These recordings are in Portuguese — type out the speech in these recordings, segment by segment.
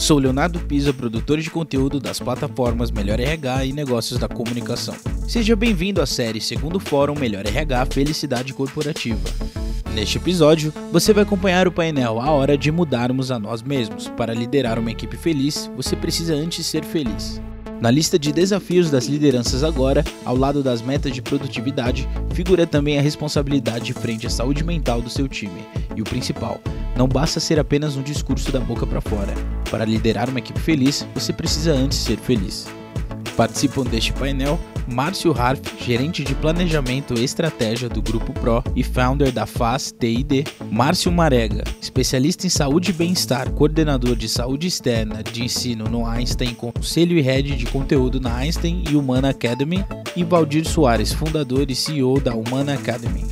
Sou Leonardo Pisa, produtor de conteúdo das plataformas Melhor RH e Negócios da Comunicação. Seja bem-vindo à série Segundo Fórum Melhor RH Felicidade Corporativa. Neste episódio, você vai acompanhar o painel A Hora de Mudarmos a Nós Mesmos. Para liderar uma equipe feliz, você precisa antes ser feliz. Na lista de desafios das lideranças agora, ao lado das metas de produtividade, figura também a responsabilidade frente à saúde mental do seu time. E o principal, não basta ser apenas um discurso da boca para fora. Para liderar uma equipe feliz, você precisa antes ser feliz. Participam deste painel Márcio Harf, gerente de planejamento e estratégia do Grupo Pro e founder da FAS TID, Márcio Marega, especialista em saúde e bem-estar, coordenador de saúde externa de ensino no Einstein, conselho e head de conteúdo na Einstein e Humana Academy, e Valdir Soares, fundador e CEO da Humana Academy.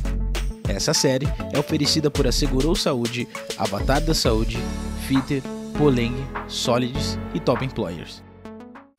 Essa série é oferecida por Assegurou Saúde, Avatar da Saúde, Fitter, Poleng, Solids e Top Employers.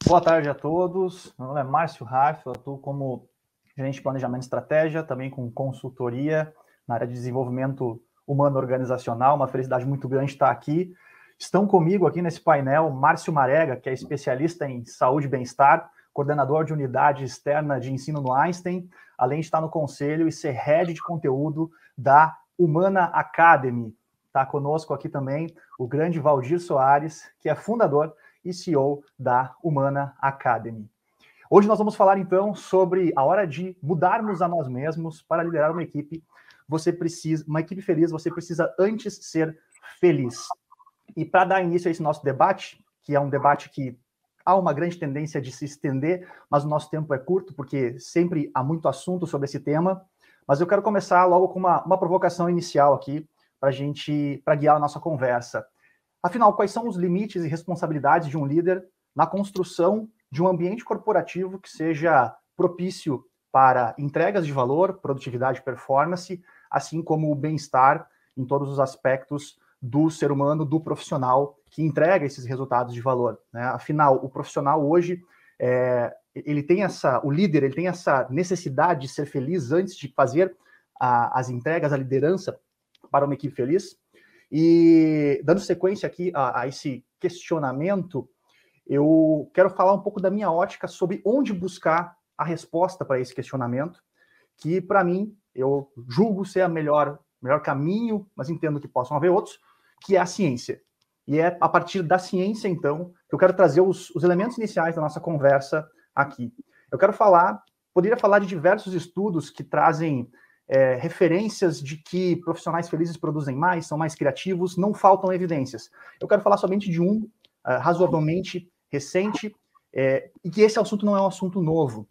Boa tarde a todos. Meu nome é Márcio Raff, eu atuo como gerente de planejamento e estratégia, também com consultoria na área de desenvolvimento humano organizacional. Uma felicidade muito grande estar aqui. Estão comigo aqui nesse painel Márcio Marega, que é especialista em saúde e bem-estar, coordenador de unidade externa de ensino no Einstein, além de estar no conselho e ser head de conteúdo da Humana Academy. Está conosco aqui também o grande Valdir Soares, que é fundador e CEO da Humana Academy. Hoje nós vamos falar então sobre a hora de mudarmos a nós mesmos para liderar uma equipe. Você precisa, uma equipe feliz, você precisa antes ser feliz. E para dar início a esse nosso debate, que é um debate que há uma grande tendência de se estender, mas o nosso tempo é curto, porque sempre há muito assunto sobre esse tema. Mas eu quero começar logo com uma, uma provocação inicial aqui, para gente, para guiar a nossa conversa. Afinal, quais são os limites e responsabilidades de um líder na construção de um ambiente corporativo que seja propício para entregas de valor, produtividade e performance, assim como o bem-estar em todos os aspectos do ser humano, do profissional que entrega esses resultados de valor. Né? Afinal, o profissional hoje é, ele tem essa, o líder ele tem essa necessidade de ser feliz antes de fazer a, as entregas, a liderança para uma equipe feliz. E dando sequência aqui a, a esse questionamento, eu quero falar um pouco da minha ótica sobre onde buscar a resposta para esse questionamento, que para mim eu julgo ser a melhor melhor caminho, mas entendo que possam haver outros, que é a ciência. E é a partir da ciência, então, que eu quero trazer os, os elementos iniciais da nossa conversa aqui. Eu quero falar, poderia falar de diversos estudos que trazem é, referências de que profissionais felizes produzem mais, são mais criativos, não faltam evidências. Eu quero falar somente de um, uh, razoavelmente recente, é, e que esse assunto não é um assunto novo.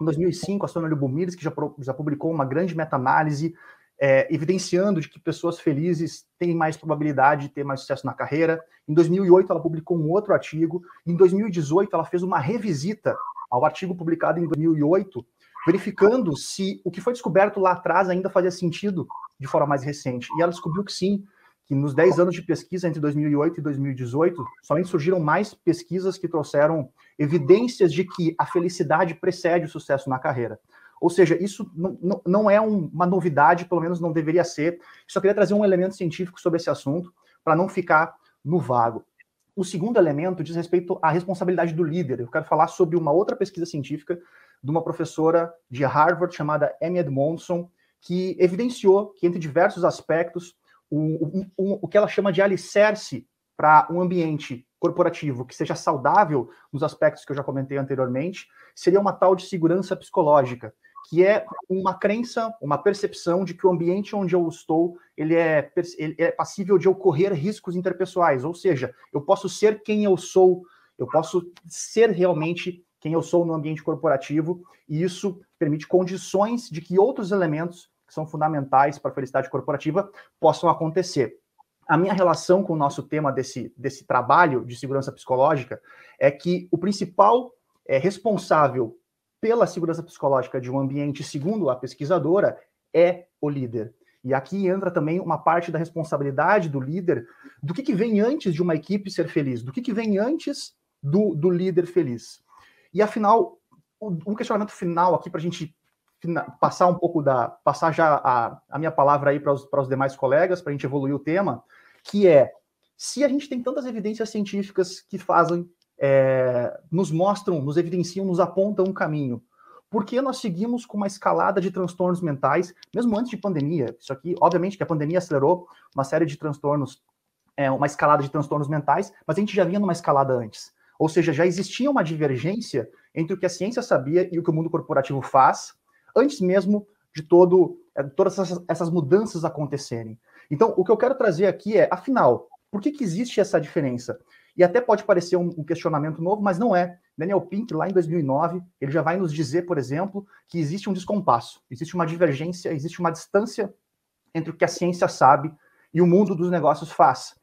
Em 2005, a Sônia Lubomires, que já, já publicou uma grande meta-análise é, evidenciando de que pessoas felizes têm mais probabilidade de ter mais sucesso na carreira. Em 2008, ela publicou um outro artigo. Em 2018, ela fez uma revisita ao artigo publicado em 2008, verificando se o que foi descoberto lá atrás ainda fazia sentido de forma mais recente. E ela descobriu que sim, que nos 10 anos de pesquisa entre 2008 e 2018, somente surgiram mais pesquisas que trouxeram evidências de que a felicidade precede o sucesso na carreira. Ou seja, isso não, não, é um, uma novidade, pelo menos não deveria ser. Só queria trazer um elemento científico sobre esse assunto, para não ficar no vago. O segundo elemento diz respeito à responsabilidade do líder. Eu quero falar sobre uma outra pesquisa científica de uma professora de Harvard chamada Amy Edmondson, que evidenciou que, entre diversos aspectos, o, o, o que ela chama de alicerce para um ambiente corporativo que seja saudável nos aspectos que eu já comentei anteriormente, seria uma tal de segurança psicológica, que é uma crença, uma percepção de que o ambiente onde eu estou, ele é, ele é passível de ocorrer riscos interpessoais, ou seja, eu posso ser quem eu sou, eu posso ser realmente quem eu sou no ambiente corporativo, e isso permite condições de que outros elementos que são fundamentais para a felicidade corporativa possam acontecer. A minha relação com o nosso tema desse, desse trabalho de segurança psicológica é que o principal é, responsável pela segurança psicológica de um ambiente, segundo a pesquisadora, é o líder. E aqui entra também uma parte da responsabilidade do líder, do que, que vem antes de uma equipe ser feliz, do que, que vem antes do, do líder feliz. E afinal, um questionamento final aqui para a gente passar um pouco da. passar já a, a minha palavra aí para os, para os demais colegas, para a gente evoluir o tema, que é se a gente tem tantas evidências científicas que fazem, é, nos mostram, nos evidenciam, nos apontam um caminho, por que nós seguimos com uma escalada de transtornos mentais, mesmo antes de pandemia? Isso aqui, obviamente, que a pandemia acelerou uma série de transtornos, é, uma escalada de transtornos mentais, mas a gente já vinha numa escalada antes. Ou seja, já existia uma divergência entre o que a ciência sabia e o que o mundo corporativo faz, antes mesmo de todo, é, todas essas, mudanças acontecerem. Então, o que eu quero trazer aqui é, afinal, por que, que existe essa diferença? E até pode parecer um, questionamento novo, mas não é. Daniel Pink, lá em 2009, ele já vai nos dizer, por exemplo, que existe um descompasso, existe uma divergência, existe uma distância entre o que a ciência sabe e o mundo dos negócios faz.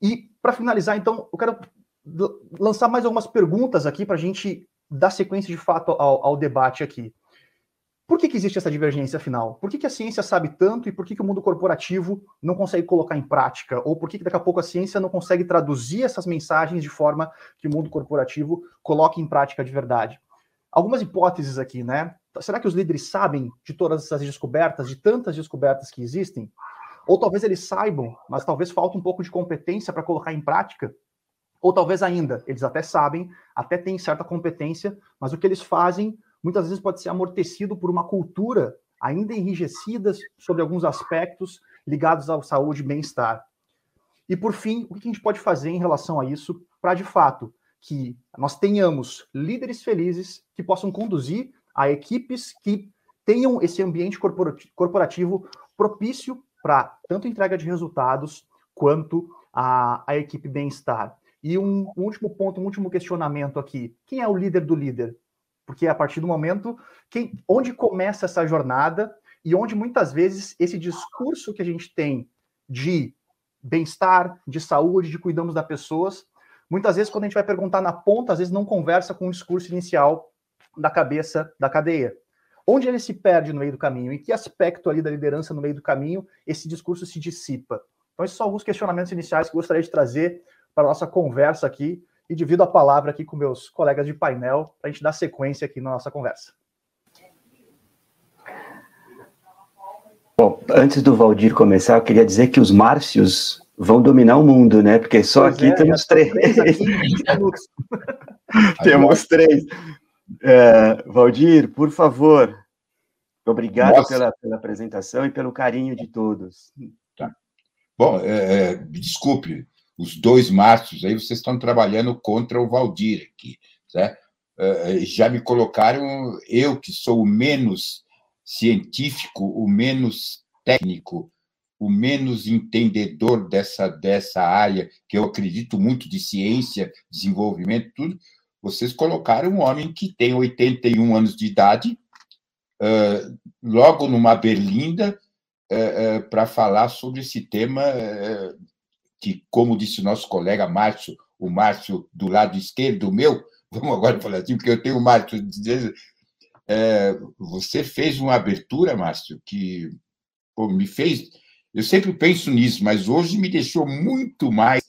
E, para finalizar, então, eu quero lançar mais algumas perguntas aqui para a gente dar sequência de fato ao, ao debate aqui. Por que, que, existe essa divergência afinal? Por que, que a ciência sabe tanto e por que, que o mundo corporativo não consegue colocar em prática? Ou por que, daqui a pouco a ciência não consegue traduzir essas mensagens de forma que o mundo corporativo coloque em prática de verdade? Algumas hipóteses aqui, né? Será que os líderes sabem de todas essas descobertas, de tantas descobertas que existem? Ou talvez eles saibam, mas talvez falta um pouco de competência para colocar em prática? Ou talvez ainda, eles até sabem, até têm certa competência, mas o que eles fazem muitas vezes pode ser amortecido por uma cultura ainda enrijecida sobre alguns aspectos ligados à saúde e bem-estar. E por fim, o que a gente pode fazer em relação a isso para de fato que nós tenhamos líderes felizes que possam conduzir a equipes que tenham esse ambiente corporativo propício para tanto entrega de resultados quanto a, a equipe bem-estar. E um, um último ponto, um último questionamento aqui: quem é o líder do líder? Porque a partir do momento quem, onde começa essa jornada e onde muitas vezes esse discurso que a gente tem de bem-estar, de saúde, de cuidamos das pessoas, muitas vezes quando a gente vai perguntar na ponta, às vezes não conversa com o discurso inicial da cabeça da cadeia. Onde ele se perde no meio do caminho? Em que aspecto ali da liderança no meio do caminho esse discurso se dissipa? Então, esses são alguns questionamentos iniciais que eu gostaria de trazer para a nossa conversa aqui e divido a palavra aqui com meus colegas de painel para a gente dar sequência aqui na nossa conversa. Bom, antes do Valdir começar, eu queria dizer que os Márcios vão dominar o mundo, né? Porque só pois aqui é, temos três. três aqui, temos três. É, Valdir, por favor, obrigado pela, pela apresentação e pelo carinho de todos. Tá. Bom, é, é desculpe, os dois Márcios, aí vocês estão trabalhando contra o Valdir aqui, certo? Eh, eh, já me colocaram, eu que sou o menos científico, o menos técnico, o menos entendedor dessa, dessa área, que eu acredito muito de ciência, desenvolvimento, tudo, vocês colocaram um homem que tem 81 anos de idade, uh, logo numa berlinda, para falar sobre esse tema que, como disse o nosso colega Márcio, o Márcio do lado esquerdo meu, vamos agora falar assim, porque eu tenho o Márcio é, você fez uma abertura, Márcio, que pô, me fez. Eu sempre penso nisso, mas hoje me deixou muito mais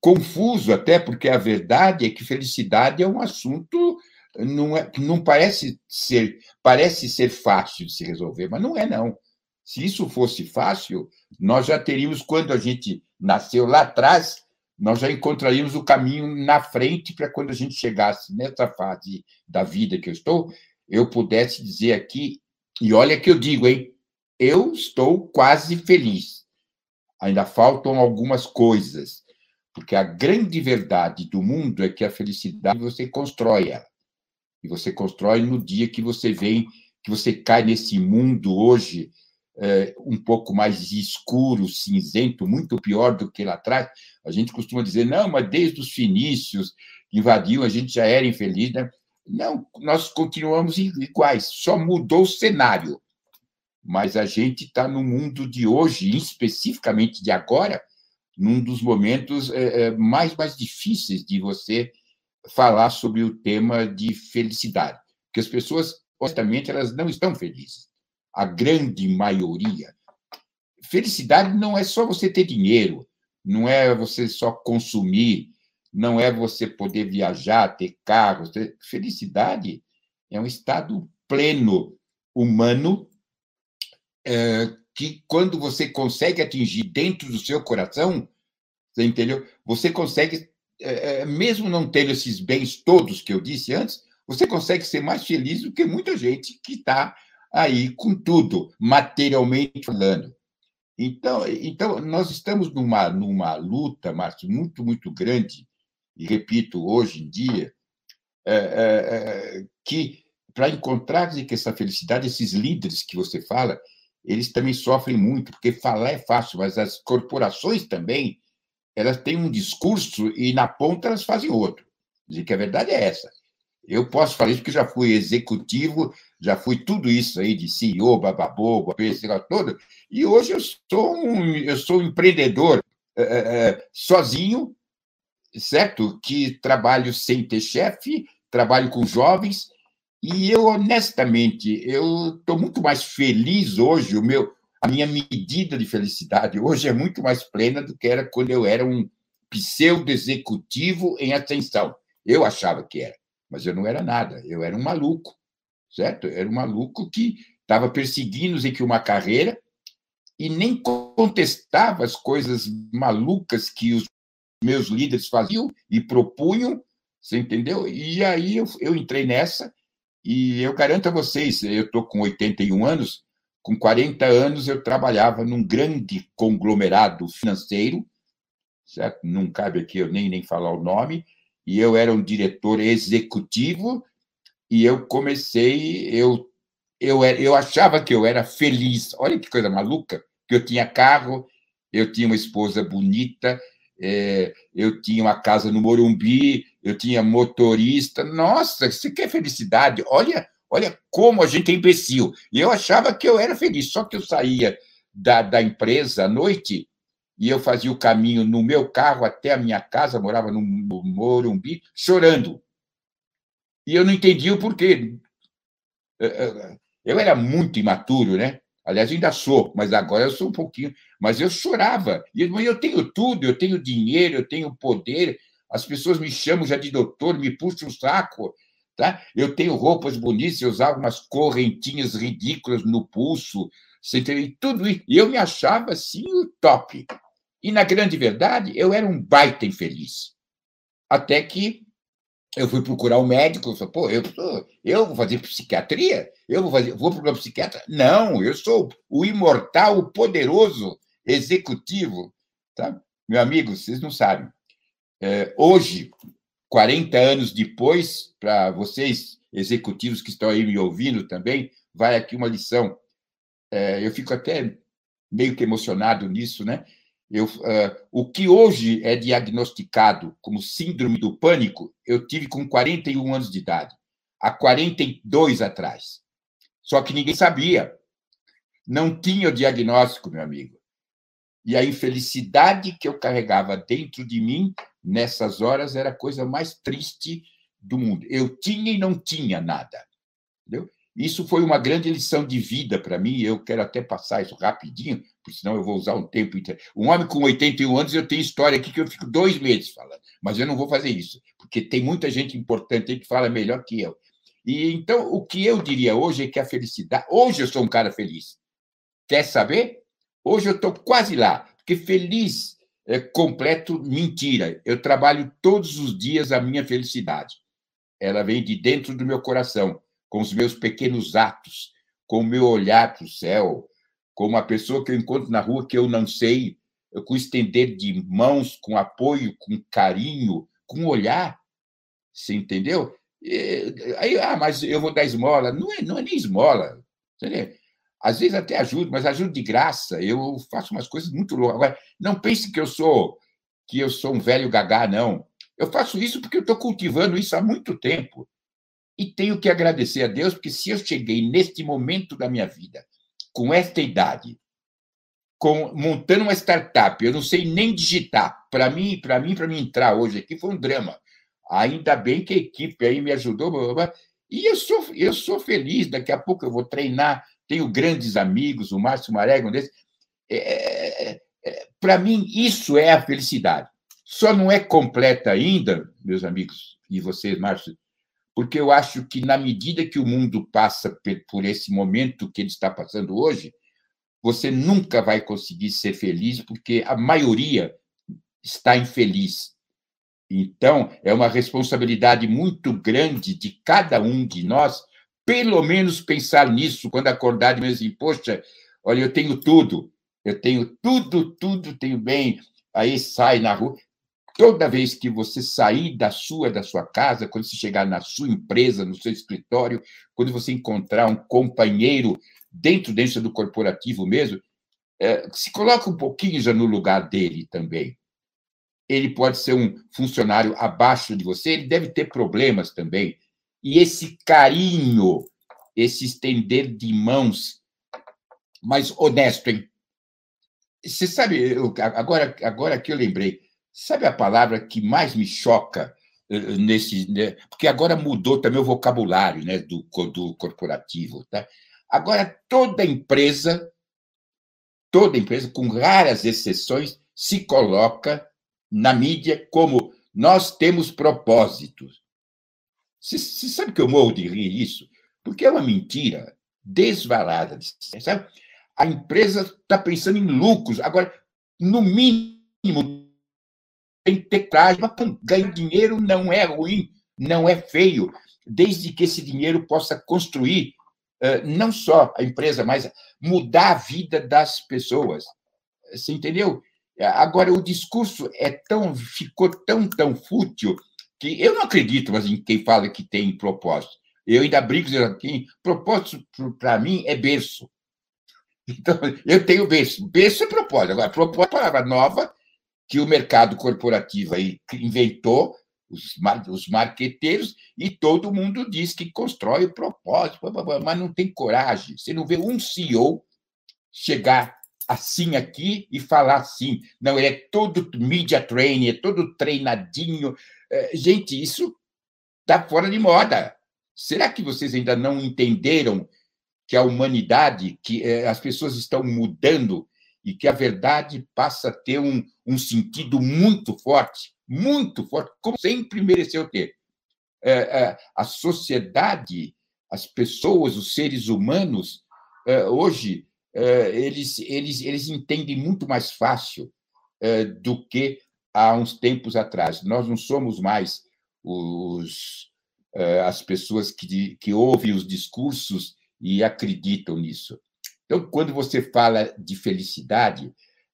confuso, até porque a verdade é que felicidade é um assunto não, é, não parece ser parece ser fácil de se resolver, mas não é não. Se isso fosse fácil, nós já teríamos quando a gente nasceu lá atrás, nós já encontraríamos o caminho na frente para quando a gente chegasse nessa fase da vida que eu estou, eu pudesse dizer aqui, e olha que eu digo, hein? Eu estou quase feliz. Ainda faltam algumas coisas, porque a grande verdade do mundo é que a felicidade você constrói ela. E você constrói no dia que você vem, que você cai nesse mundo hoje é, um pouco mais escuro, cinzento, muito pior do que lá atrás. A gente costuma dizer, não, mas desde os fenícios invadiam, a gente já era infeliz. Né? Não, nós continuamos iguais, só mudou o cenário. Mas a gente está no mundo de hoje, especificamente de agora, num dos momentos é, mais, mais difíceis de você falar sobre o tema de felicidade. Porque as pessoas, honestamente, elas não estão felizes a grande maioria. Felicidade não é só você ter dinheiro, não é você só consumir, não é você poder viajar, ter carro. Felicidade é um estado pleno humano é, que, quando você consegue atingir dentro do seu coração, Você entendeu? Você consegue, é, é, mesmo não tendo esses bens todos que eu disse antes, você consegue ser mais feliz do que muita gente que está aí com tudo, materialmente falando. Então, então nós estamos numa, numa luta, Márcio, muito, muito grande, e repito, hoje em dia, é, é, é que para encontrar que essa felicidade, esses líderes que você fala, eles também sofrem muito, porque falar é fácil, mas as corporações também, elas têm um discurso e na ponta elas fazem outro. Dizer que a verdade é essa. Eu posso falar isso porque já fui executivo, já fui tudo isso aí de CEO, bababogo, esse negócio todo, e hoje eu sou um, eu sou um empreendedor é, é, sozinho, certo? Que trabalho sem ter chefe, trabalho com jovens, e eu, honestamente, eu estou muito mais feliz hoje, o meu, a minha medida de felicidade hoje é muito mais plena do que era quando eu era um pseudo-executivo em ascensão. Eu achava que era mas eu não era nada, eu era um maluco, certo? Era um maluco que estava perseguindo que uma carreira e nem contestava as coisas malucas que os meus líderes faziam e propunham, você entendeu? E aí eu, eu entrei nessa e eu garanto a vocês, eu estou com 81 anos, com 40 anos eu trabalhava num grande conglomerado financeiro, certo? Não cabe aqui eu nem, nem falar o nome, e eu era um diretor executivo e eu comecei, eu eu eu achava que eu era feliz. Olha que coisa maluca, que eu tinha carro, eu tinha uma esposa bonita, é, eu tinha uma casa no Morumbi, eu tinha motorista. Nossa, você quer felicidade? Olha, olha como a gente é imbecil. E eu achava que eu era feliz, só que eu saía da, da empresa à noite e eu fazia o caminho no meu carro até a minha casa, morava no Morumbi, chorando. E eu não entendia o porquê. É, é, eu era muito imaturo, né? Aliás, ainda sou, mas agora eu sou um pouquinho. Mas eu chorava. E eu tenho tudo, eu tenho dinheiro, eu tenho poder. As pessoas me chamam já de doutor, me puxam o saco. Tá? Eu tenho roupas bonitas, eu usava umas correntinhas ridículas no pulso. Você entendeu? tudo isso. E eu me achava assim o top. E, na grande verdade, eu era um baita infeliz. Até que eu fui procurar um médico, eu falei, pô, eu, eu vou fazer psiquiatria? Eu vou, fazer, vou procurar psiquiatra? Não, eu sou o imortal, o poderoso executivo. Tá? Meu amigo, vocês não sabem. É, hoje, 40 anos depois, para vocês, executivos que estão aí me ouvindo também, vai aqui uma lição. É, eu fico até meio que emocionado nisso, né? Eu, uh, o que hoje é diagnosticado como síndrome do pânico, eu tive com 41 anos de idade, há 42 atrás. Só que ninguém sabia. Não tinha o diagnóstico, meu amigo. E a infelicidade que eu carregava dentro de mim nessas horas era a coisa mais triste do mundo. Eu tinha e não tinha nada. Entendeu? Isso foi uma grande lição de vida para mim. Eu quero até passar isso rapidinho, porque senão eu vou usar um tempo. Um homem com 81 anos, eu tenho história aqui que eu fico dois meses falando, mas eu não vou fazer isso, porque tem muita gente importante que fala melhor que eu. E então, o que eu diria hoje é que a felicidade. Hoje eu sou um cara feliz. Quer saber? Hoje eu estou quase lá, porque feliz é completo, mentira. Eu trabalho todos os dias a minha felicidade. Ela vem de dentro do meu coração com os meus pequenos atos, com o meu olhar para o céu, com uma pessoa que eu encontro na rua que eu não sei, com estender de mãos, com apoio, com carinho, com olhar. Você entendeu? Aí, ah, mas eu vou dar esmola. Não é, não é nem esmola. Entendeu? Às vezes até ajudo, mas ajudo de graça. Eu faço umas coisas muito loucas. Agora, não pense que eu sou que eu sou um velho gagá, não. Eu faço isso porque eu estou cultivando isso há muito tempo. E tenho que agradecer a Deus, porque se eu cheguei neste momento da minha vida, com esta idade, com, montando uma startup, eu não sei nem digitar. Para mim, para mim, para mim entrar hoje aqui foi um drama. Ainda bem que a equipe aí me ajudou. Blá, blá, e eu sou, eu sou feliz. Daqui a pouco eu vou treinar. Tenho grandes amigos, o Márcio Marega, um desses. É, é, é, é para mim, isso é a felicidade. Só não é completa ainda, meus amigos, e vocês, Márcio, porque eu acho que, na medida que o mundo passa por esse momento que ele está passando hoje, você nunca vai conseguir ser feliz, porque a maioria, está infeliz. Então, é uma responsabilidade muito grande de cada um de nós, pelo menos pensar nisso quando acordar de manhã assim, poxa, olha, eu tenho tudo, eu tenho tudo, tudo, tenho bem. Aí sai na rua. Toda vez que você sair da sua, da sua casa, quando você chegar na sua empresa, no seu escritório, quando você encontrar um companheiro dentro, dentro do corporativo mesmo, é, se coloca um pouquinho já no lugar dele também. Ele pode ser um funcionário abaixo de você, ele deve ter problemas também. E esse carinho, esse estender de mãos, mas honesto, hein? Você sabe, eu, agora, agora que eu lembrei, sabe a palavra que mais me choca eh, nesse. Né? Porque agora mudou também o vocabulário né, do, do corporativo. Tá? Agora, toda empresa, toda empresa, com raras exceções, se coloca na mídia como nós temos propósitos. Você, sabe que eu morro de rir isso? Porque é uma mentira desvalada. Sabe? A empresa está pensando em lucros. Agora, no mínimo, tem que ter traje. Mas ganhar dinheiro não é ruim, não é feio, desde que esse dinheiro possa construir não só a empresa, mas mudar a vida das pessoas. Você entendeu? Agora, o discurso é tão, ficou tão, tão fútil que eu não acredito mas em quem fala que tem propósito. Eu ainda brigo dizendo que propósito, para mim, é berço. Então, eu tenho berço. Berço é propósito. Agora, propósito é uma palavra nova que o mercado corporativo aí inventou os, os marqueteiros, e todo mundo diz que constrói o propósito, mas não tem coragem. Você não vê um CEO chegar assim aqui e falar assim. Não, ele é todo media training, é todo treinadinho. É, gente, isso está fora de moda. Será que vocês ainda não entenderam que a humanidade, que é, as pessoas estão mudando e que a verdade passa a ter um, um sentido muito forte? muito forte, como sempre mereceu ter. É, é, a sociedade, as pessoas, os seres humanos, é, hoje, eles, eles, eles entendem muito mais fácil do que há uns tempos atrás. Nós não somos mais os, as pessoas que, que ouvem os discursos e acreditam nisso. Então, quando você fala de felicidade,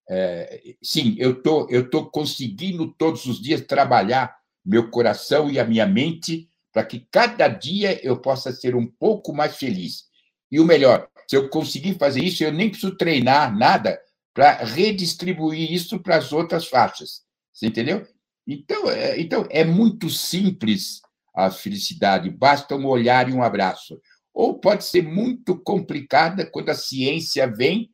é, sim, eu tô, estou conseguindo todos os dias trabalhar meu coração e a minha mente para que cada dia eu possa ser um pouco mais feliz. E o melhor, se eu conseguir fazer isso, eu nem preciso treinar nada para redistribuir isso para as outras faixas. Você entendeu? Então é, então, é muito simples a felicidade, basta um olhar e um abraço. Ou pode ser muito complicada quando a ciência vem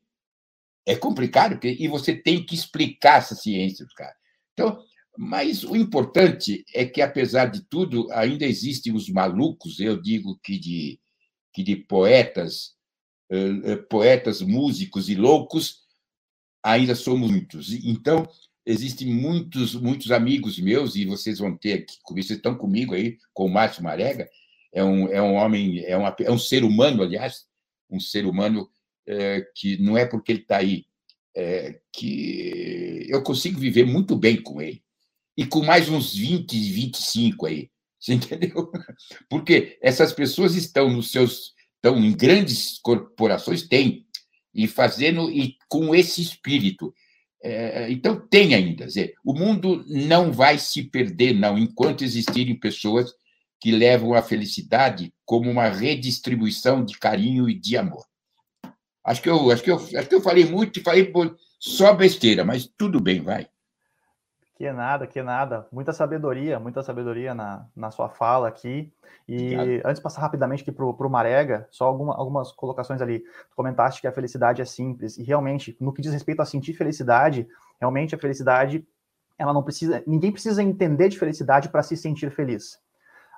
é complicado, porque, e você tem que explicar essa ciência, cara. Então, mas o importante é que, apesar de tudo, ainda existem os malucos, eu digo que de, que de poetas, poetas, músicos e loucos, ainda somos muitos. Então, existem muitos, muitos amigos meus, e vocês vão ter aqui vocês estão comigo aí, com o Márcio Marega, é um, é um homem, é, uma, é um ser humano, aliás, um ser humano é, que não é porque ele está aí, é, que eu consigo viver muito bem com ele. E com mais uns 20, 25 aí. Você entendeu? Porque essas pessoas estão nos seus. estão em grandes corporações, tem, e fazendo e com esse espírito. É, então, tem ainda. Dizer, o mundo não vai se perder, não, enquanto existirem pessoas que levam a felicidade como uma redistribuição de carinho e de amor. Acho que eu, acho que eu, acho que eu falei muito e falei só besteira, mas tudo bem, vai. Que nada, que nada. Muita sabedoria, muita sabedoria na, na sua fala aqui. E Obrigado. antes de passar rapidamente aqui para o Marega, só alguma, algumas colocações ali. Tu comentaste que a felicidade é simples. E realmente, no que diz respeito a sentir felicidade, realmente a felicidade, ela não precisa. Ninguém precisa entender de felicidade para se sentir feliz.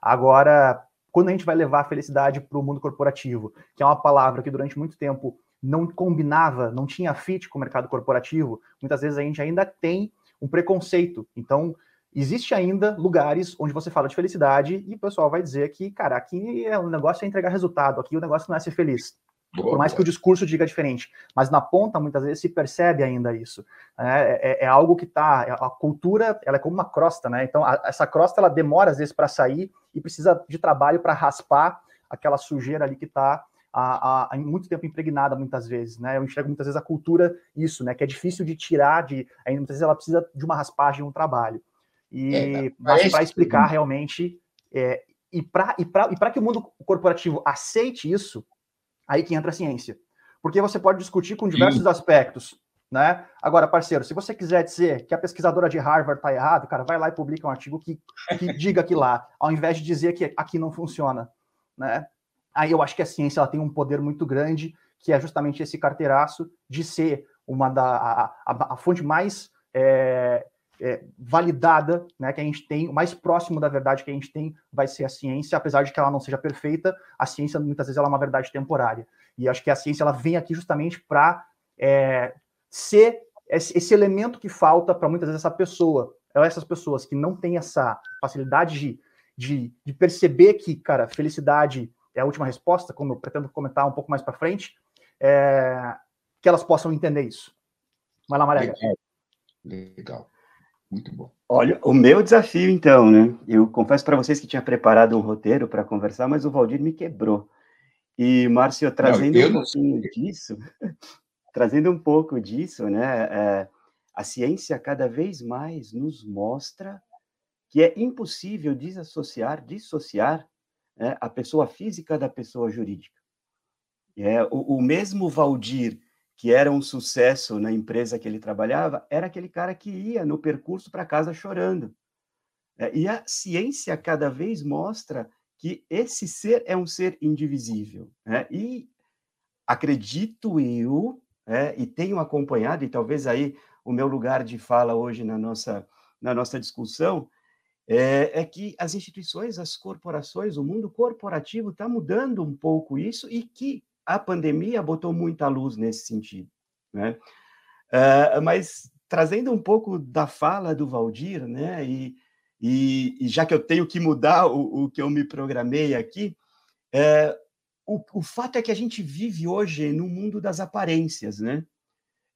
Agora, quando a gente vai levar a felicidade para o mundo corporativo, que é uma palavra que durante muito tempo não combinava, não tinha fit com o mercado corporativo, muitas vezes a gente ainda tem um preconceito. Então, existe ainda lugares onde você fala de felicidade e o pessoal vai dizer que, cara, aqui é o negócio é entregar resultado, aqui o negócio não é ser feliz. Boa, por mais boa. que o discurso diga diferente, mas na ponta muitas vezes se percebe ainda isso. É, é, é algo que está, é, a cultura, ela é como uma crosta, né? Então a, essa crosta ela demora às vezes para sair e precisa de trabalho para raspar aquela sujeira ali que está há, muito tempo impregnada muitas vezes, né? Eu enxergo muitas vezes a cultura isso, né? Que é difícil de tirar, de ainda muitas vezes ela precisa de uma raspagem, um trabalho. E é, para explicar realmente é, e para e e que o mundo corporativo aceite isso, aí que entra a ciência. Porque você pode discutir com diversos Sim. aspectos, né? Agora, parceiro, se você quiser dizer que a pesquisadora de Harvard está errada, cara, vai lá e publica um artigo que, que diga que lá, ao invés de dizer que aqui não funciona, né? Aí eu acho que a ciência ela tem um poder muito grande, que é justamente esse carteiraço de ser uma da a, a, a fonte mais é, é, validada, né, que a gente tem, o mais próximo da verdade que a gente tem vai ser a ciência, apesar de que ela não seja perfeita, a ciência muitas vezes ela é uma verdade temporária. E acho que a ciência ela vem aqui justamente para é, ser esse, elemento que falta para muitas vezes essa pessoa, essas pessoas que não têm essa facilidade de, de, de perceber que, cara, felicidade é a última resposta, como eu pretendo comentar um pouco mais para frente, é, que elas possam entender isso. Vai lá, Maria. Legal. Legal. Muito bom. Olha, o meu desafio, então, né? Eu confesso para vocês que tinha preparado um roteiro para conversar, mas o Valdir me quebrou. E, Márcio, trazendo não, um pouquinho disso, trazendo um pouco disso, né? É, a ciência cada vez mais nos mostra que é impossível desassociar, dissociar né, a pessoa física da pessoa jurídica. É, o, o mesmo Valdir que era um sucesso na empresa que ele trabalhava, era aquele cara que ia no percurso para casa chorando. É, e a ciência cada vez mostra que esse ser é um ser indivisível. Né? E acredito eu, é, e tenho acompanhado, e talvez aí o meu lugar de fala hoje na nossa, na nossa discussão, é, é que as instituições, as corporações, o mundo corporativo está mudando um pouco isso e que a pandemia botou muita luz nesse sentido, né? Uh, mas trazendo um pouco da fala do Valdir, né? E, e, e já que eu tenho que mudar o, o que eu me programei aqui, é, o, o fato é que a gente vive hoje no mundo das aparências, né?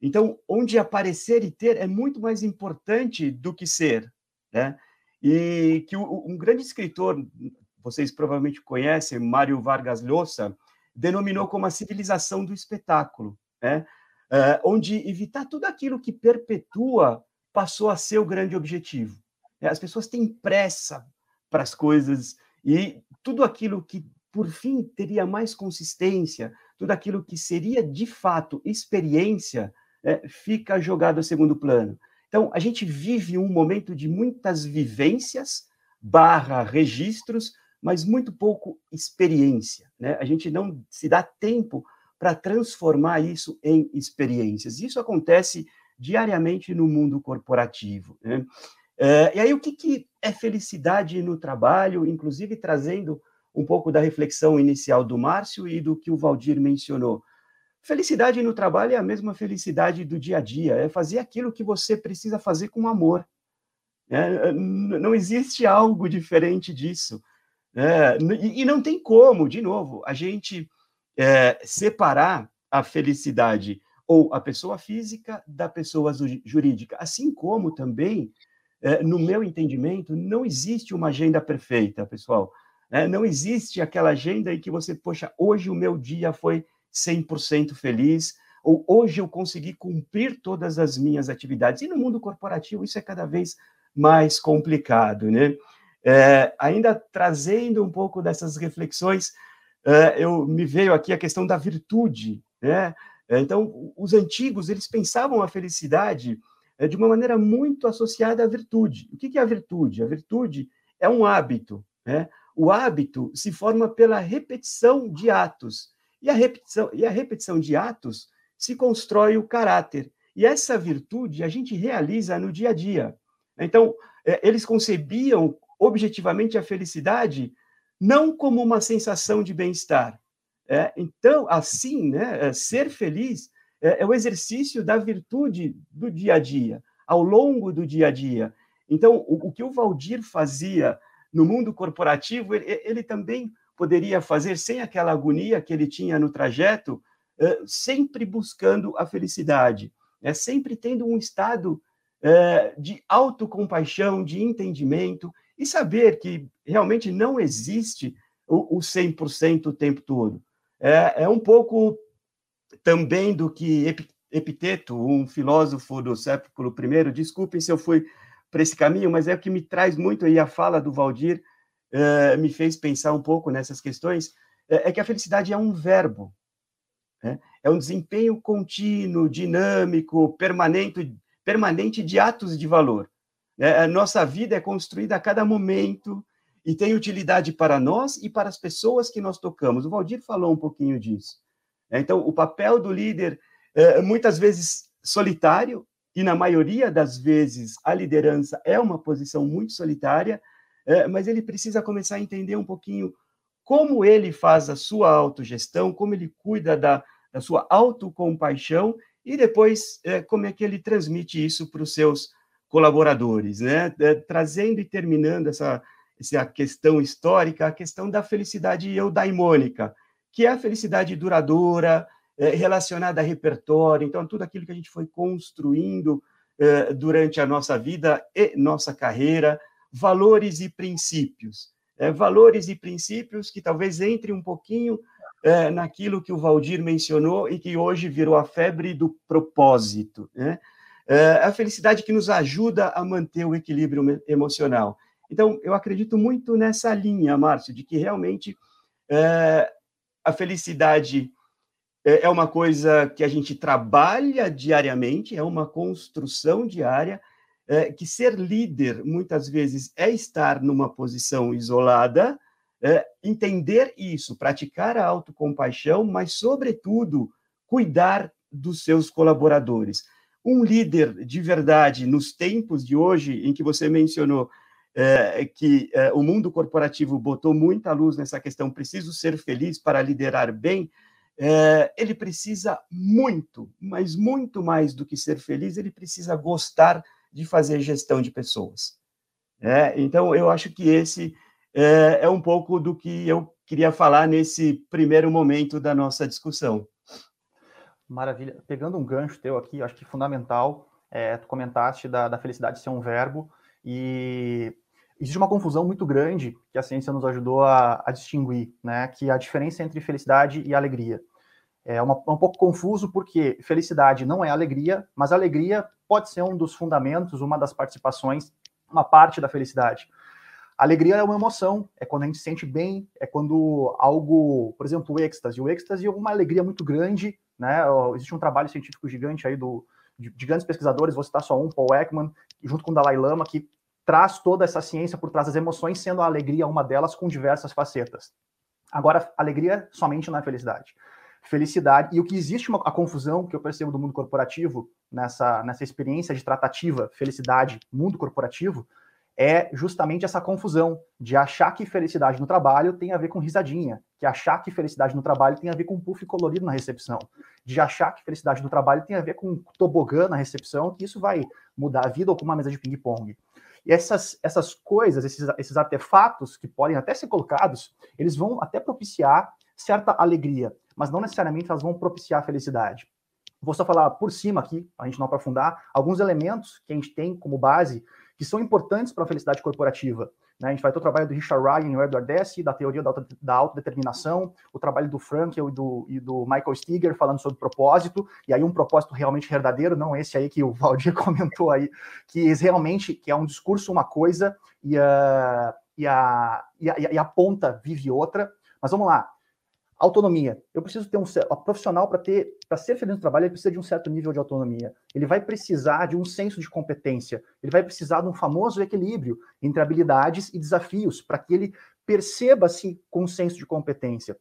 Então, onde aparecer e ter é muito mais importante do que ser, né? E que um grande escritor, vocês provavelmente conhecem, Mário Vargas Llosa, denominou como a civilização do espetáculo, né? Uh, onde evitar tudo aquilo que perpetua passou a ser o grande objetivo. É, as pessoas têm pressa para as coisas e tudo aquilo que, por fim, teria mais consistência, tudo aquilo que seria de fato experiência, é, fica jogado a segundo plano. Então, a gente vive um momento de muitas vivências, barra registros, mas muito pouco experiência. Né? A gente não se dá tempo para transformar isso em experiências. Isso acontece diariamente no mundo corporativo. Né? É, e aí, o que, que é felicidade no trabalho, inclusive trazendo um pouco da reflexão inicial do Márcio e do que o Valdir mencionou. Felicidade no trabalho é a mesma felicidade do dia a dia, é fazer aquilo que você precisa fazer com amor. É, não existe algo diferente disso. É, e, não tem como, de novo, a gente é, separar a felicidade ou a pessoa física da pessoa jurídica. Assim como também, é, no meu entendimento, não existe uma agenda perfeita, pessoal. É, não existe aquela agenda em que você, poxa, hoje o meu dia foi 100% feliz, ou hoje eu consegui cumprir todas as minhas atividades. E no mundo corporativo isso é cada vez mais complicado, né? É, ainda trazendo um pouco dessas reflexões, é, eu me veio aqui a questão da virtude, né? É, então, os antigos eles pensavam a felicidade é, de uma maneira muito associada à virtude. O que é a virtude? A virtude é um hábito, né? O hábito se forma pela repetição de atos e a repetição e a repetição de atos se constrói o caráter. E essa virtude a gente realiza no dia a dia. Então, é, eles concebiam objetivamente a felicidade não como uma sensação de bem-estar. É, então, assim, né, é, ser feliz é, é, o exercício da virtude do dia a dia, ao longo do dia a dia. Então, o, o que o Valdir fazia no mundo corporativo, ele, ele, também poderia fazer sem aquela agonia que ele tinha no trajeto, uh, sempre buscando a felicidade, né? sempre tendo um estado uh, de autocompaixão, de entendimento, e saber que realmente não existe o, o 100% o tempo todo. É, é um pouco também do que Epiteto, um filósofo do século I, desculpem se eu fui para esse caminho, mas é o que me traz muito aí a fala do Valdir, uh, me fez pensar um pouco nessas questões, uh, é que a felicidade é um verbo, né? é um desempenho contínuo, dinâmico, permanente, permanente de atos de valor. É, a nossa vida é construída a cada momento e tem utilidade para nós e para as pessoas que nós tocamos. O Valdir falou um pouquinho disso. É, então, o papel do líder é, muitas vezes solitário, e na maioria das vezes a liderança é uma posição muito solitária, é, mas ele precisa começar a entender um pouquinho como ele faz a sua autogestão, como ele cuida da, da sua autocompaixão e depois como é que ele transmite isso para os seus colaboradores, né? É, trazendo e terminando essa, essa questão histórica, a questão da felicidade eudaimônica, que é a felicidade duradoura, é, relacionada a repertório, então tudo aquilo que a gente foi construindo é, durante a nossa vida e nossa carreira, valores e princípios. Valores e princípios que talvez entre um pouquinho naquilo que o Valdir mencionou e que hoje virou a febre do propósito. Né? É, a felicidade que nos ajuda a manter o equilíbrio emocional. Então, eu acredito muito nessa linha, Márcio, de que realmente é, a felicidade é, é uma coisa que a gente trabalha diariamente, é uma construção diária, é, que ser líder, muitas vezes, é estar numa posição isolada, é, entender isso, praticar a autocompaixão, mas, sobretudo, cuidar dos seus colaboradores. Um líder de verdade, nos tempos de hoje, em que você mencionou é, que é, o mundo corporativo botou muita luz nessa questão, preciso ser feliz para liderar bem, é, ele precisa muito, mas muito mais do que ser feliz, ele precisa gostar de fazer gestão de pessoas. É, então, eu acho que esse é, é, um pouco do que eu queria falar nesse primeiro momento da nossa discussão. Maravilha. Pegando um gancho teu aqui, acho que fundamental, é, tu comentaste da, da felicidade ser um verbo, e existe uma confusão muito grande que a ciência nos ajudou a, a distinguir, né? Que é a diferença entre felicidade e alegria. É, uma, é um pouco confuso porque felicidade não é alegria, mas alegria pode ser um dos fundamentos, uma das participações, uma parte da felicidade. Alegria é uma emoção, é quando a gente se sente bem, é quando algo, por exemplo, o êxtase. O êxtase é uma alegria muito grande, né? Existe um trabalho científico gigante aí do, de, de grandes pesquisadores, vou citar só um, Paul Ekman, junto com o Dalai Lama, que traz toda essa ciência por trás das emoções, sendo a alegria uma delas com diversas facetas. Agora, alegria somente não é felicidade felicidade. E o que existe uma a confusão que eu percebo do mundo corporativo nessa, nessa experiência de tratativa, felicidade, mundo corporativo, é justamente essa confusão de achar que felicidade no trabalho tem a ver com risadinha, que achar que felicidade no trabalho tem a ver com puff colorido na recepção, de achar que felicidade no trabalho tem a ver com tobogã na recepção, que isso vai mudar a vida ou com uma mesa de ping-pong. E essas, essas coisas, esses, esses artefatos que podem até ser colocados, eles vão até propiciar certa alegria, mas não necessariamente elas vão propiciar felicidade. Vou só falar por cima aqui, para a gente não aprofundar, alguns elementos que a gente tem como base que são importantes para a felicidade corporativa. Né? A gente vai ter o trabalho do Richard Ryan e o Edward Deci, da teoria da, autodeterminação, o trabalho do Frankel e do, e do Michael Stiger falando sobre propósito, e aí um propósito realmente verdadeiro, não esse aí que o Valdir comentou aí, que realmente que é um discurso uma coisa e a, e a, e a, e a ponta vive outra. Mas vamos lá, Autonomia. Eu preciso ter um a profissional para ter para ser feliz no trabalho, ele precisa de um certo nível de autonomia. Ele vai precisar de um senso de competência. Ele vai precisar de um famoso equilíbrio entre habilidades e desafios para que ele perceba-se com um senso de competência.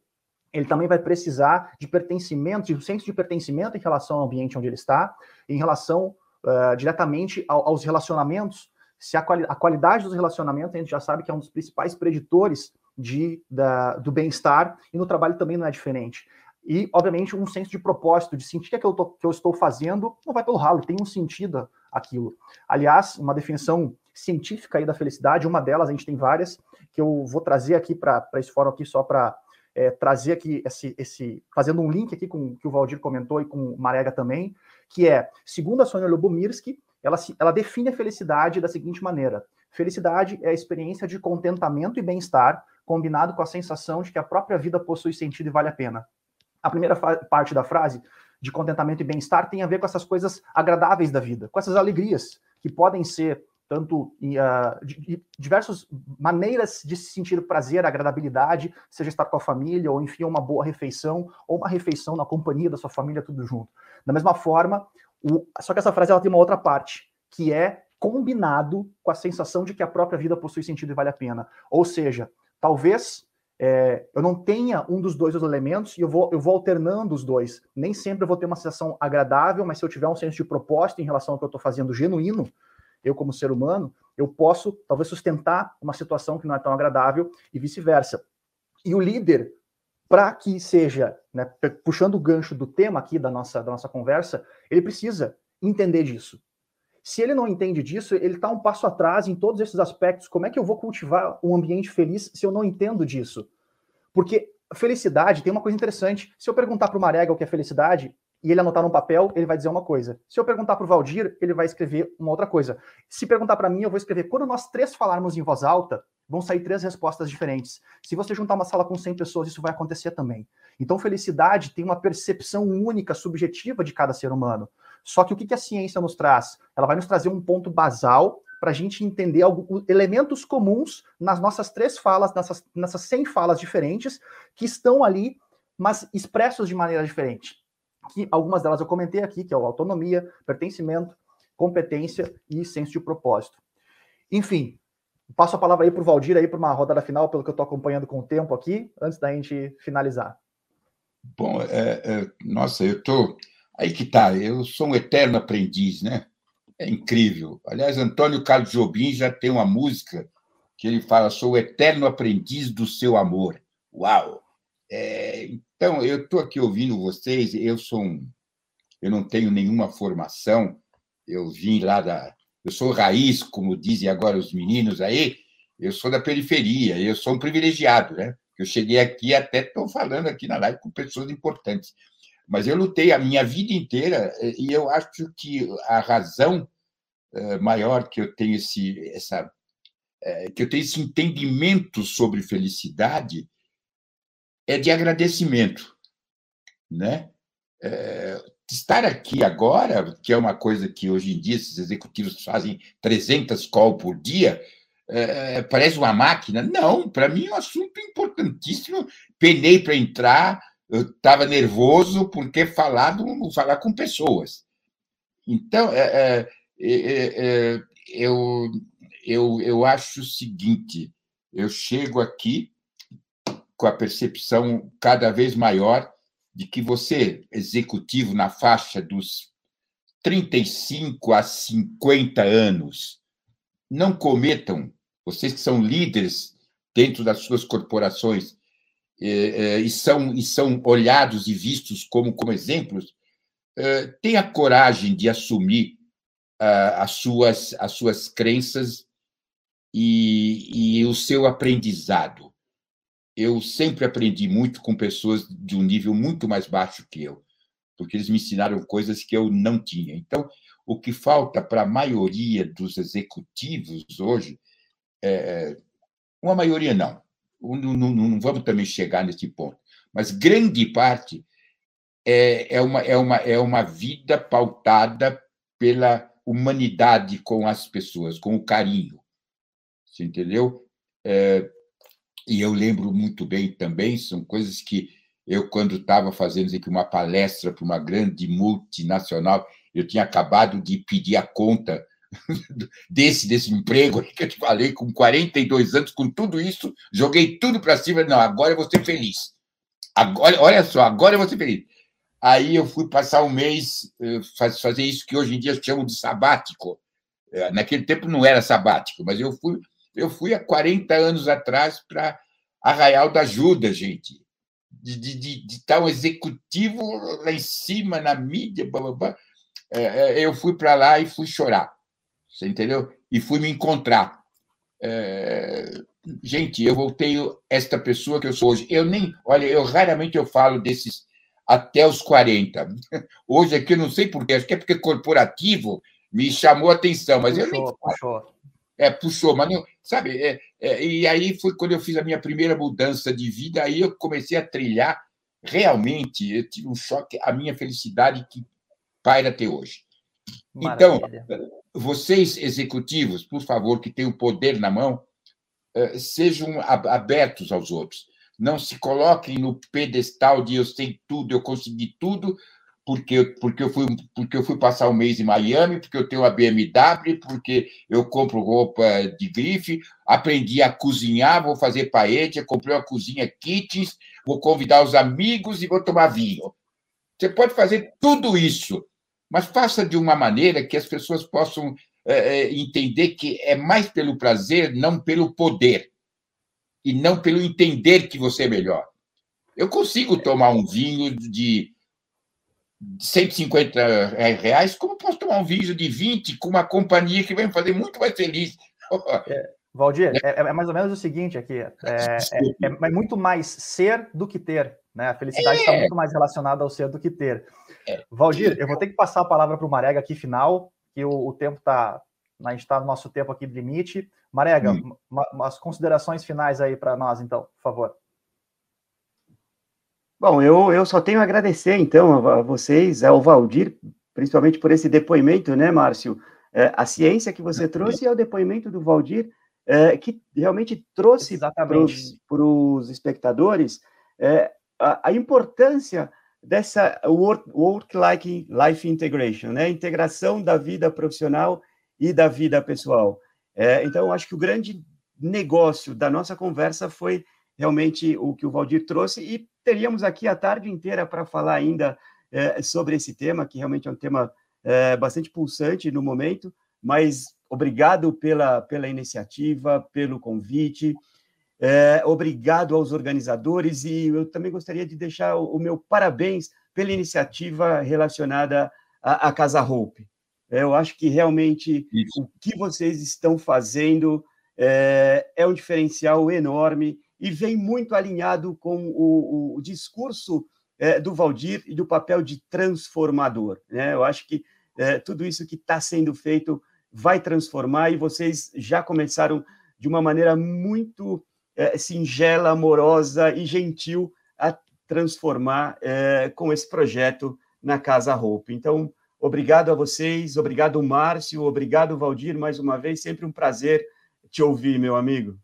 Ele também vai precisar de pertencimento, de um senso de pertencimento em relação ao ambiente onde ele está, em relação uh, diretamente ao, aos relacionamentos. Se a, quali a qualidade dos relacionamentos, a gente já sabe que é um dos principais preditores de, da, do bem-estar, e no trabalho também não é diferente. E, obviamente, um senso de propósito, de sentir que que eu estou fazendo não vai pelo ralo, tem um sentido aquilo. Aliás, uma definição científica aí da felicidade, uma delas, a gente tem várias, que eu vou trazer aqui para esse fórum aqui só para é, trazer aqui esse, esse, fazendo um link aqui com o que o Valdir comentou e com o Marega também, que é, segundo a Sônia Lubomirsky, ela, ela define a felicidade da seguinte maneira: felicidade é a experiência de contentamento e bem-estar combinado com a sensação de que a própria vida possui sentido e vale a pena. A primeira parte da frase de contentamento e bem-estar tem a ver com essas coisas agradáveis da vida, com essas alegrias que podem ser tanto uh, de, de diversas maneiras de se sentir prazer, agradabilidade, seja estar com a família, ou enfim, uma boa refeição, ou uma refeição na companhia da sua família, tudo junto. Da mesma forma, o, só que essa frase ela tem uma outra parte, que é combinado com a sensação de que a própria vida possui sentido e vale a pena. Ou seja, talvez é, eu não tenha um dos dois elementos e eu vou, eu vou alternando os dois. Nem sempre eu vou ter uma sensação agradável, mas se eu tiver um senso de propósito em relação ao que eu estou fazendo genuíno, eu como ser humano, eu posso talvez sustentar uma situação que não é tão agradável e vice-versa. E o líder, para que seja, né, puxando o gancho do tema aqui da nossa, da nossa conversa, ele precisa entender disso. Se ele não entende disso, ele está um passo atrás em todos esses aspectos. Como é que eu vou cultivar um ambiente feliz se eu não entendo disso? Porque felicidade tem uma coisa interessante. Se eu perguntar para o Marega o que é felicidade e ele anotar num papel, ele vai dizer uma coisa. Se eu perguntar para o Valdir, ele vai escrever uma outra coisa. Se perguntar para mim, eu vou escrever. Quando nós três falarmos em voz alta, vão sair três respostas diferentes. Se você juntar uma sala com 100 pessoas, isso vai acontecer também. Então, felicidade tem uma percepção única, subjetiva de cada ser humano. Só que o que a ciência nos traz? Ela vai nos trazer um ponto basal para a gente entender algo, elementos comuns nas nossas três falas, nessas, nessas 100 falas diferentes, que estão ali, mas expressos de maneira diferente. Que algumas delas eu comentei aqui, que é autonomia, pertencimento, competência e senso de propósito. Enfim, passo a palavra aí para o Valdir aí para uma rodada final, pelo que eu estou acompanhando com o tempo aqui, antes da gente finalizar. Bom, é, é, nossa, eu estou Aí que tá, eu sou um eterno aprendiz, né? É incrível. Aliás, Antônio Carlos Jobim já tem uma música que ele fala: sou o eterno aprendiz do seu amor. Uau! É, então, eu estou aqui ouvindo vocês, eu sou um. Eu não tenho nenhuma formação, eu vim lá da. Eu sou raiz, como dizem agora os meninos aí, eu sou da periferia, eu sou um privilegiado, né? Eu cheguei aqui até estou falando aqui na live com pessoas importantes. Mas eu lutei a minha vida inteira e eu acho que a razão eh, maior que eu tenho esse essa eh, que eu tenho esse entendimento sobre felicidade é de agradecimento, né? É, estar aqui agora, que é uma coisa que hoje em dia esses executivos fazem 300 calls por dia, é, parece uma máquina. Não, para mim é um assunto importantíssimo. Penei para entrar, eu estava nervoso porque falar, falar com pessoas. Então, é, é, é, é, eu, eu, eu acho o seguinte: eu chego aqui com a percepção cada vez maior de que você, executivo na faixa dos 35 a 50 anos, não cometam, vocês que são líderes dentro das suas corporações, e, são, e são olhados e vistos como, como exemplos, tenha coragem de assumir as, suas, as suas crenças e, e o seu aprendizado. Eu sempre aprendi muito com pessoas de um nível muito mais baixo que eu, porque eles me ensinaram coisas que eu não tinha. Então, o que falta para a maioria dos executivos hoje, é, uma maioria não, não, não, não vamos também chegar nesse ponto, mas grande parte é, é, uma, é, uma, é uma vida pautada pela humanidade com as pessoas, com o carinho. Você entendeu? É, e eu lembro muito bem também, são coisas que eu, quando estava fazendo uma palestra para uma grande multinacional, eu tinha acabado de pedir a conta desse, desse emprego que eu te falei, com 42 anos, com tudo isso, joguei tudo para cima. Não, agora eu vou ser feliz. Agora, olha só, agora eu vou ser feliz. Aí eu fui passar um mês, eh, fazer isso que hoje em dia chamam de sabático. Eh, naquele tempo não era sabático, mas eu fui, eu fui há 40 anos atrás para Arraial da Ajuda, gente. De, de, de, de estar um executivo lá em cima, na mídia, blá, blá, blá. É, eu fui para lá e fui chorar. Você entendeu? E fui me encontrar. É... gente, eu voltei esta pessoa que eu sou hoje. Eu nem, olha, eu raramente eu falo desses até os 40. Hoje aqui eu não sei porquê, acho que é porque corporativo me chamou a atenção, mas puxou, eu nem puxou. É, puxou, mas não, sabe, é, é, e aí foi quando eu fiz a minha primeira mudança de vida, aí eu comecei a trilhar realmente, eu tive um choque, a minha felicidade que paira até hoje. Então, Maravilha. Então, vocês executivos, por favor, que têm o poder na mão, eh, sejam abertos aos outros. Não se coloquem no pedestal de eu sei tudo, eu consegui tudo, porque, porque, eu fui, porque eu fui passar um mês em Miami, porque eu tenho a BMW, porque eu compro roupa de grife, aprendi a cozinhar, vou fazer paella, comprei uma cozinha kitchens, vou convidar os amigos e vou tomar vinho. Você pode fazer tudo isso, mas faça de uma maneira que as pessoas possam é, entender que é mais pelo prazer, não pelo poder, e não pelo entender que você é melhor. Eu consigo tomar um vinho de 150 reais, como posso tomar um vinho de 20 com uma companhia que vai me fazer muito mais feliz? É, Valdir, é, é, mais ou menos o seguinte aqui: é, é, é muito mais ser do que ter. Né? A felicidade está muito mais relacionada ao ser do que ter. Valdir, eu vou ter que passar a palavra para o Marega aqui final, que o, o tempo está. A gente está no nosso tempo aqui de limite. Marega, hum. umas considerações finais aí para nós, então, por favor. Bom, eu, eu só tenho a agradecer, então, a, vocês, ao Valdir, principalmente por esse depoimento, né, Márcio? É, a ciência que você trouxe e o depoimento do Valdir, é, que realmente trouxe para os espectadores é, a, a importância dessa work-life life integration, né? Integração da vida profissional e da vida pessoal. É, então, acho que o grande negócio da nossa conversa foi realmente o que o Valdir trouxe e teríamos aqui a tarde inteira para falar ainda é, sobre esse tema, que realmente é um tema é, bastante pulsante no momento, mas obrigado pela, pela iniciativa, pelo convite. É, obrigado aos organizadores e eu também gostaria de deixar o, o meu parabéns pela iniciativa relacionada à, à Casa Hope. É, eu acho que realmente Isso. o que vocês estão fazendo é, é, um diferencial enorme e vem muito alinhado com o, o discurso é, do Valdir e do papel de transformador. Né? Eu acho que é, tudo isso que está sendo feito vai transformar e vocês já começaram de uma maneira muito é, singela, amorosa e gentil a transformar é, com esse projeto na Casa Roupa. Então, obrigado a vocês, obrigado Márcio, obrigado Valdir, mais uma vez, sempre um prazer te ouvir, meu amigo.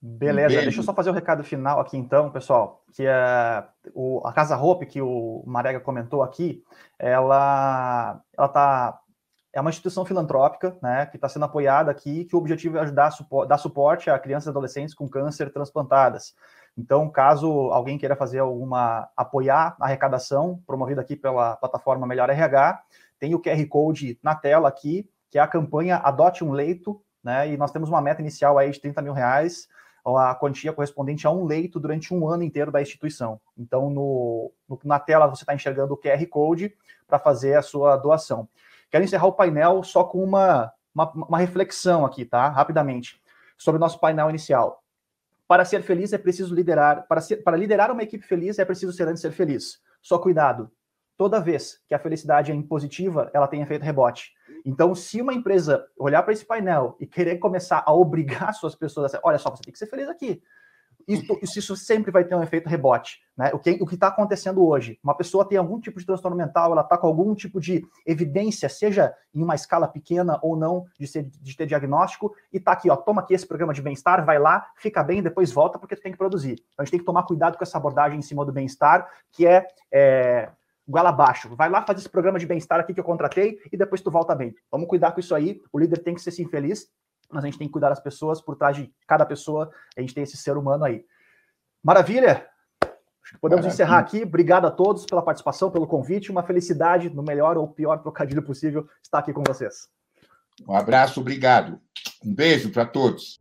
Beleza, deixa eu só fazer o um recado final aqui então, pessoal, que é o, a Casa Roupa que o Marega comentou aqui, ela ela tá é uma instituição filantrópica, né, que está sendo apoiada aqui, que o objetivo é ajudar dar suporte a crianças e adolescentes com câncer transplantadas. Então, caso alguém queira fazer alguma, apoiar a arrecadação promovida aqui pela plataforma Melhor RH, tem o QR Code na tela aqui, que é a campanha Adote um Leito, né, e nós temos uma meta inicial aí de 30 mil reais, a quantia correspondente a um leito durante um ano inteiro da instituição. Então, no, no na tela você está enxergando o QR Code para fazer a sua doação. Quero encerrar o painel só com uma, uma, uma reflexão aqui, tá? Rapidamente, sobre o nosso painel inicial. Para ser feliz é preciso liderar. Para, ser, para liderar uma equipe feliz é preciso ser antes ser feliz. Só cuidado. Toda vez que a felicidade é impositiva, ela tem efeito rebote. Então, se uma empresa olhar para esse painel e querer começar a obrigar suas pessoas a olha só, você tem que ser feliz aqui isso, isso sempre vai ter um efeito rebote. Né? O que o está acontecendo hoje? Uma pessoa tem algum tipo de transtorno mental, ela está com algum tipo de evidência, seja em uma escala pequena ou não, de, ser, de ter diagnóstico, e está aqui, ó, toma aqui esse programa de bem-estar, vai lá, fica bem, depois volta, porque tu tem que produzir. Então a gente tem que tomar cuidado com essa abordagem em cima do bem-estar, que é, é goela abaixo. Vai lá fazer esse programa de bem-estar aqui que eu contratei e depois tu volta bem. Vamos cuidar com isso aí. O líder tem que ser sim feliz mas a gente tem que cuidar das pessoas, por trás de cada pessoa, a gente tem esse ser humano aí. Maravilha? Acho que podemos Maravilha. encerrar aqui. Obrigado a todos pela participação, pelo convite. Uma felicidade, no melhor ou pior trocadilho possível, estar aqui com vocês. Um abraço, obrigado. Um beijo para todos.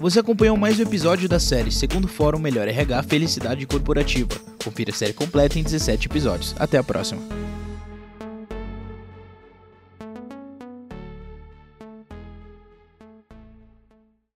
Você acompanhou mais um episódio da série Segundo Fórum Melhor RH Felicidade Corporativa. Confira a série completa em 17 episódios. Até a próxima.